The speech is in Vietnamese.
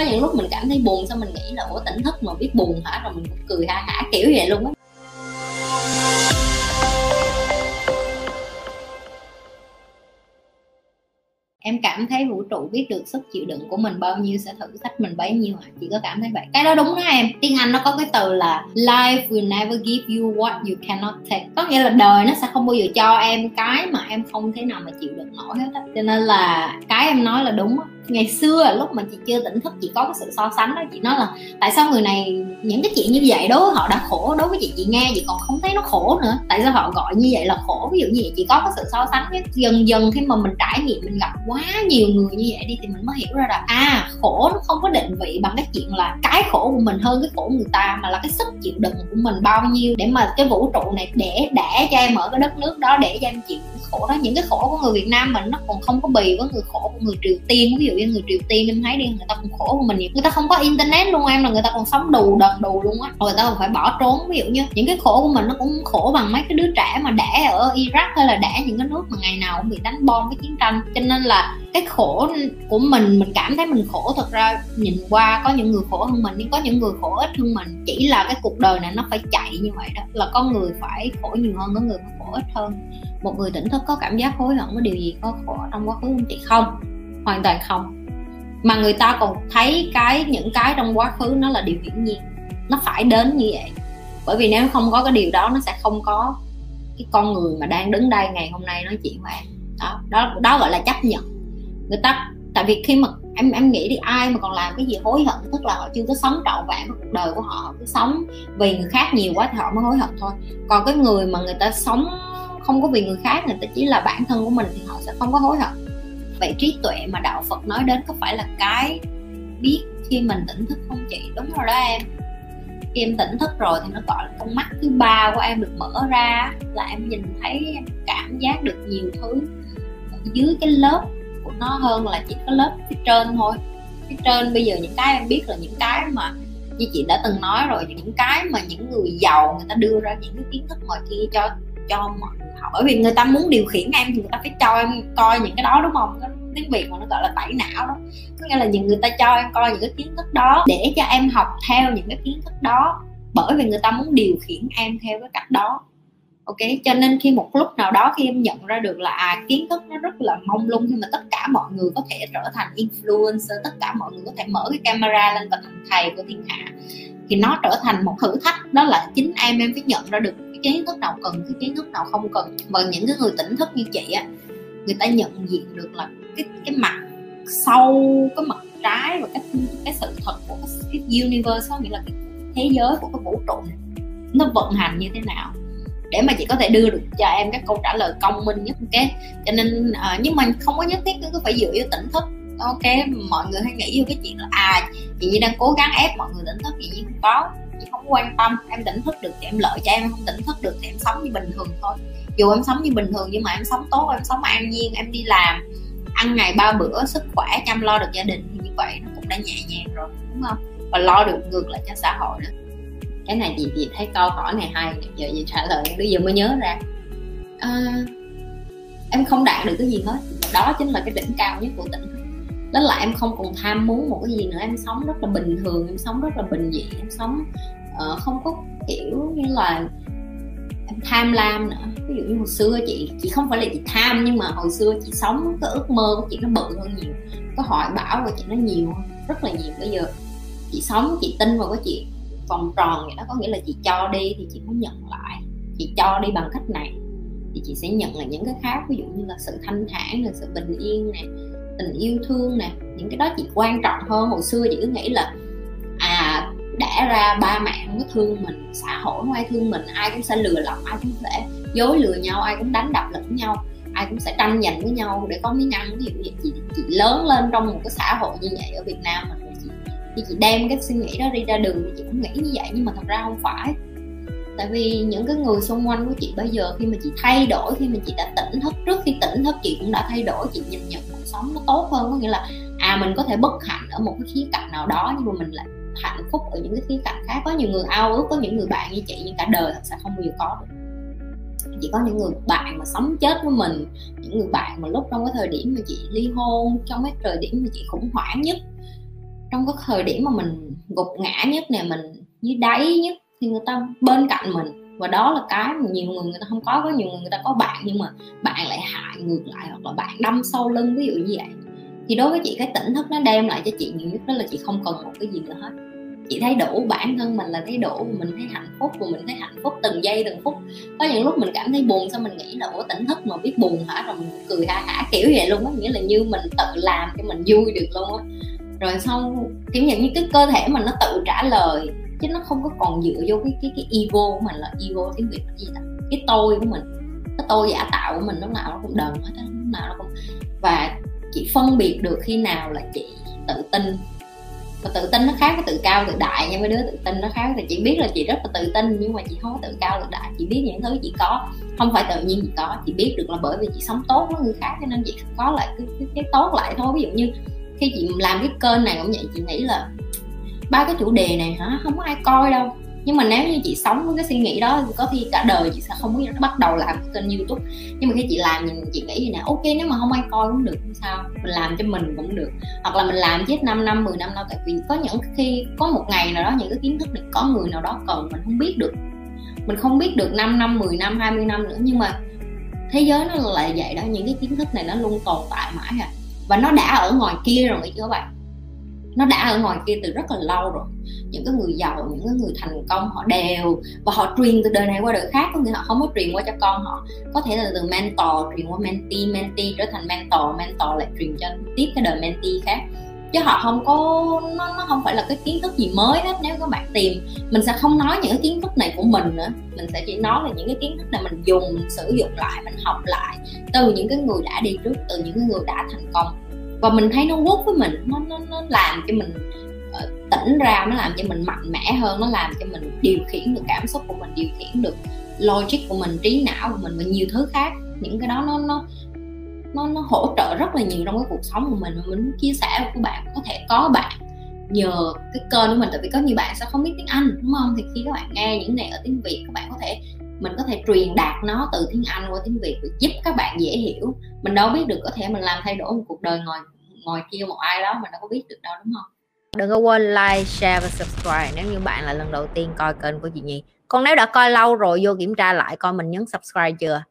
có những lúc mình cảm thấy buồn xong mình nghĩ là, ủa, tỉnh thức mà biết buồn hả? Rồi mình cũng cười ha hả, kiểu vậy luôn á. Em cảm thấy vũ trụ biết được sức chịu đựng của mình bao nhiêu sẽ thử thách mình bấy nhiêu à chị có cảm thấy vậy? Cái đó đúng đó em. Tiếng anh nó có cái từ là, life will never give you what you cannot take. Có nghĩa là đời nó sẽ không bao giờ cho em cái mà em không thể nào mà chịu đựng nổi hết á. Cho nên là cái em nói là đúng á ngày xưa lúc mà chị chưa tỉnh thức, chị có cái sự so sánh đó, chị nói là tại sao người này, những cái chuyện như vậy đối với họ đã khổ đối với chị chị nghe, chị còn không thấy nó khổ nữa. Tại sao họ gọi như vậy là khổ? Ví dụ như vậy, chị có cái sự so sánh với dần dần khi mà mình trải nghiệm, mình gặp quá nhiều người như vậy đi, thì mình mới hiểu ra là à khổ nó không có định vị bằng cái chuyện là cái khổ của mình hơn cái khổ người ta, mà là cái sức chịu đựng của mình bao nhiêu để mà cái vũ trụ này để để cho em ở cái đất nước đó, để cho em chịu khổ đó, những cái khổ của người Việt Nam mình nó còn không có bì với người khổ của người Triều Tiên. Ví dụ như người Triều Tiên, em thấy đi, người ta còn khổ hơn mình nhiều. Người ta không có internet luôn em, là người ta còn sống đù đần đù luôn á. Người ta còn phải bỏ trốn. Ví dụ như những cái khổ của mình nó cũng khổ bằng mấy cái đứa trẻ mà đẻ ở Iraq hay là đẻ những cái nước mà ngày nào cũng bị đánh bom với chiến tranh. Cho nên là cái khổ của mình mình cảm thấy mình khổ. Thật ra nhìn qua có những người khổ hơn mình, nhưng có những người khổ ít hơn mình. Chỉ là cái cuộc đời này nó phải chạy như vậy đó, là có người phải khổ nhiều hơn có người khổ ít hơn. Một người tỉnh thức có cảm giác hối hận với điều gì có khổ trong quá khứ không chị? Không, hoàn toàn không. Mà người ta còn thấy cái, những cái trong quá khứ nó là điều hiển nhiên. Nó phải đến như vậy. Bởi vì nếu không có cái điều đó, nó sẽ không có cái con người mà đang đứng đây ngày hôm nay nói chuyện với em. Đó đó đó gọi là chấp nhận. Người ta, tại vì khi mà em em nghĩ đi, ai mà còn làm cái gì hối hận, tức là họ chưa có sống trọn vẹn với cuộc đời của họ họ cứ sống vì người khác nhiều quá thì họ mới hối hận thôi. Còn cái người mà người ta sống không có vì người khác, người ta chỉ là bản thân của mình thì họ sẽ không có hối hận. Vậy trí tuệ mà đạo phật nói đến có phải là cái biết khi mình tỉnh thức không chị? Đúng rồi đó em. Khi em tỉnh thức rồi thì nó gọi là con mắt thứ ba của em được mở ra, là em nhìn thấy, em cảm giác được nhiều thứ dưới cái lớp của nó hơn là chỉ có lớp phía trên thôi. Phía trên bây giờ những cái em biết là những cái mà như chị đã từng nói rồi, những cái mà những người giàu người ta đưa ra những cái kiến thức ngoài kia cho cho mọi người học. Bởi vì người ta muốn điều khiển em thì người ta phải cho em coi những cái đó, đúng không? Tiếng việt mà nó gọi là tẩy não đó. Có nghĩa là những người ta cho em coi những cái kiến thức đó để cho em học theo những cái kiến thức đó. Bởi vì người ta muốn điều khiển em theo cái cách đó ok? Cho nên khi một lúc nào đó khi em nhận ra được là à kiến thức nó rất là mông lung nhưng mà tất cả mọi người có thể trở thành influencer, tất cả mọi người có thể mở cái camera lên và thành thầy của thiên hạ, thì nó trở thành một thử thách. Đó là chính em em phải nhận ra được cái kiến thức nào cần, cái kiến thức nào không cần. Và những cái người tỉnh thức như chị á, người ta nhận diện được là cái cái mặt sâu, cái mặt trái và cái cái sự thật của cái universe đó nghĩa là cái thế giới của cái vũ trụ này, nó vận hành như thế nào để mà chị có thể đưa được cho em các câu trả lời công minh nhất ok? Cho nên uh, nhưng mà không có nhất thiết cứ phải dựa vào tỉnh thức. Ok mọi người hay nghĩ vô cái chuyện là à chị đang cố gắng ép mọi người tỉnh thức chị không có chị không quan tâm em tỉnh thức được thì em lợi cho em không tỉnh thức được thì em sống như bình thường thôi. Dù em sống như bình thường nhưng mà em sống tốt em sống an nhiên em đi làm ăn ngày ba bữa sức khỏe chăm lo được gia đình thì như vậy nó cũng đã nhẹ nhàng rồi đúng không? Và lo được ngược lại cho xã hội nữa cái này chị chị thấy câu hỏi này hay giờ chị trả lời bây giờ mới nhớ ra. À, em không đạt được cái gì hết. Đó chính là cái đỉnh cao nhất của tỉnh. Đó là em không còn tham muốn một cái gì nữa em sống rất là bình thường em sống rất là bình dị em sống uh, không có kiểu như là em tham lam nữa. Ví dụ như hồi xưa chị chị không phải là chị tham nhưng mà hồi xưa chị sống cái ước mơ của chị nó bự hơn nhiều. Có hỏi bảo của chị nó nhiều hơn rất là nhiều. Bây giờ chị sống chị tin vào cái chuyện vòng tròn vậy đó, có nghĩa là chị cho đi thì chị muốn nhận lại. Chị cho đi bằng cách này thì chị sẽ nhận lại những cái khác, ví dụ như là sự thanh thản là sự bình yên này tình yêu thương nè, những cái đó chị quan trọng hơn. Hồi xưa chị cứ nghĩ là à đã ra ba mẹ không có thương mình, xã hội không ai thương mình, ai cũng sẽ lừa lọc, ai cũng sẽ dối lừa nhau, ai cũng đánh đập lẫn nhau, ai cũng sẽ tranh giành với nhau để có miếng ăn. Ví dụ như chị chị lớn lên trong một cái xã hội như vậy ở Việt Nam mình thì chị đem cái suy nghĩ đó đi ra đường thì chị cũng nghĩ như vậy, nhưng mà thật ra không phải. Tại vì những cái người xung quanh của chị bây giờ khi mà chị thay đổi, khi mà chị đã tỉnh thức, trước khi tỉnh thức chị cũng đã thay đổi, chị nhìn nhận cuộc sống nó tốt hơn. Có nghĩa là à mình có thể bất hạnh ở một cái khía cạnh nào đó nhưng mà mình lại hạnh phúc ở những cái khía cạnh khác. Có nhiều người ao ước, có những người bạn như chị nhưng cả đời thật sẽ không bao giờ có được. Chỉ có những người bạn mà sống chết với mình, những người bạn mà lúc trong cái thời điểm mà chị ly hôn, trong cái thời điểm mà chị khủng hoảng nhất trong cái thời điểm mà mình gục ngã nhất nè, mình dưới đáy nhất, thì người ta bên cạnh mình. Và đó là cái mà nhiều người người ta không có có nhiều người người ta có bạn, nhưng mà bạn lại hại ngược lại, hoặc là bạn đâm sâu lưng, ví dụ như vậy. Thì đối với chị, cái tỉnh thức nó đem lại cho chị nhiều nhất đó là chị không cần một cái gì nữa hết. Chị thấy đủ bản thân mình là thấy đủ, mình thấy hạnh phúc, và mình thấy hạnh phúc từng giây, từng phút. Có những lúc mình cảm thấy buồn sao mình nghĩ là, ủa, tỉnh thức mà biết buồn hả? Rồi mình cười ha hả, kiểu vậy luôn á. Nghĩa là như mình tự làm cho mình vui được luôn á rồi xong kiểu như cái cơ thể mình nó tự trả lời chứ nó không có còn dựa vô cái cái cái ego của mình là ego tiếng việt là gì ta? Cái tôi của mình cái tôi giả tạo của mình lúc nào nó cũng đờn hết lúc nào nó cũng và chị phân biệt được khi nào là chị tự tin. Và tự tin nó khác với tự cao tự đại nha mấy đứa tự tin nó khác thì chị biết là chị rất là tự tin nhưng mà chị không có tự cao tự đại. Chị biết những thứ chị có không phải tự nhiên chị có. Chị biết được là bởi vì chị sống tốt với người khác cho nên chị có lại cái, cái, cái tốt lại thôi. Ví dụ như khi chị làm cái kênh này cũng vậy, chị nghĩ là ba cái chủ đề này hả, không có ai coi đâu. Nhưng mà nếu như chị sống với cái suy nghĩ đó thì có khi cả đời chị sẽ không biết bắt đầu làm cái kênh youtube. Nhưng mà khi chị làm thì chị nghĩ gì nè ok, nếu mà không ai coi cũng được, không sao. Mình làm cho mình cũng được. Hoặc là mình làm chết 5 năm 10 năm đâu tại vì có những khi, có một ngày nào đó, những cái kiến thức này có người nào đó cần mình không biết được. Mình không biết được 5 năm 10 năm 20 năm nữa, nhưng mà thế giới nó lại vậy đó, những cái kiến thức này nó luôn tồn tại mãi à và nó đã ở ngoài kia rồi chứ các bạn. Nó đã ở ngoài kia từ rất là lâu rồi. Những cái người giàu, những cái người thành công, họ đều và họ truyền từ đời này qua đời khác, có nghĩa họ không có truyền qua cho con họ. Có thể là từ mentor truyền qua mentee mentee trở thành mentor mentor lại truyền cho tiếp cái đời mentee khác chứ họ không có nó, nó không phải là cái kiến thức gì mới hết nếu các bạn tìm mình sẽ không nói những cái kiến thức này của mình nữa. Mình sẽ chỉ nói là những cái kiến thức này mình dùng mình sử dụng lại mình học lại từ những cái người đã đi trước từ những cái người đã thành công. Và mình thấy nó quốc với mình nó nó, nó làm cho mình ờ, tỉnh ra nó làm cho mình mạnh mẽ hơn nó làm cho mình điều khiển được cảm xúc của mình điều khiển được logic của mình trí não của mình và nhiều thứ khác. Những cái đó nó nó nó nó hỗ trợ rất là nhiều trong cái cuộc sống của mình và mình muốn chia sẻ với các bạn có thể có bạn. Nhờ cái kênh của mình, tại vì có nhiều bạn sẽ không biết tiếng Anh, đúng không? Thì khi các bạn nghe những này ở tiếng Việt, các bạn có thể, mình có thể truyền đạt nó từ tiếng Anh qua tiếng Việt để giúp các bạn dễ hiểu. Mình đâu biết được có thể mình làm thay đổi một cuộc đời ngồi ngồi kia một ai đó, mình đâu có biết được đâu, đúng không? Đừng có quên like, share và subscribe nếu như bạn là lần đầu tiên coi kênh của chị Nhi. Còn nếu đã coi lâu rồi, vô kiểm tra lại coi mình nhấn subscribe chưa?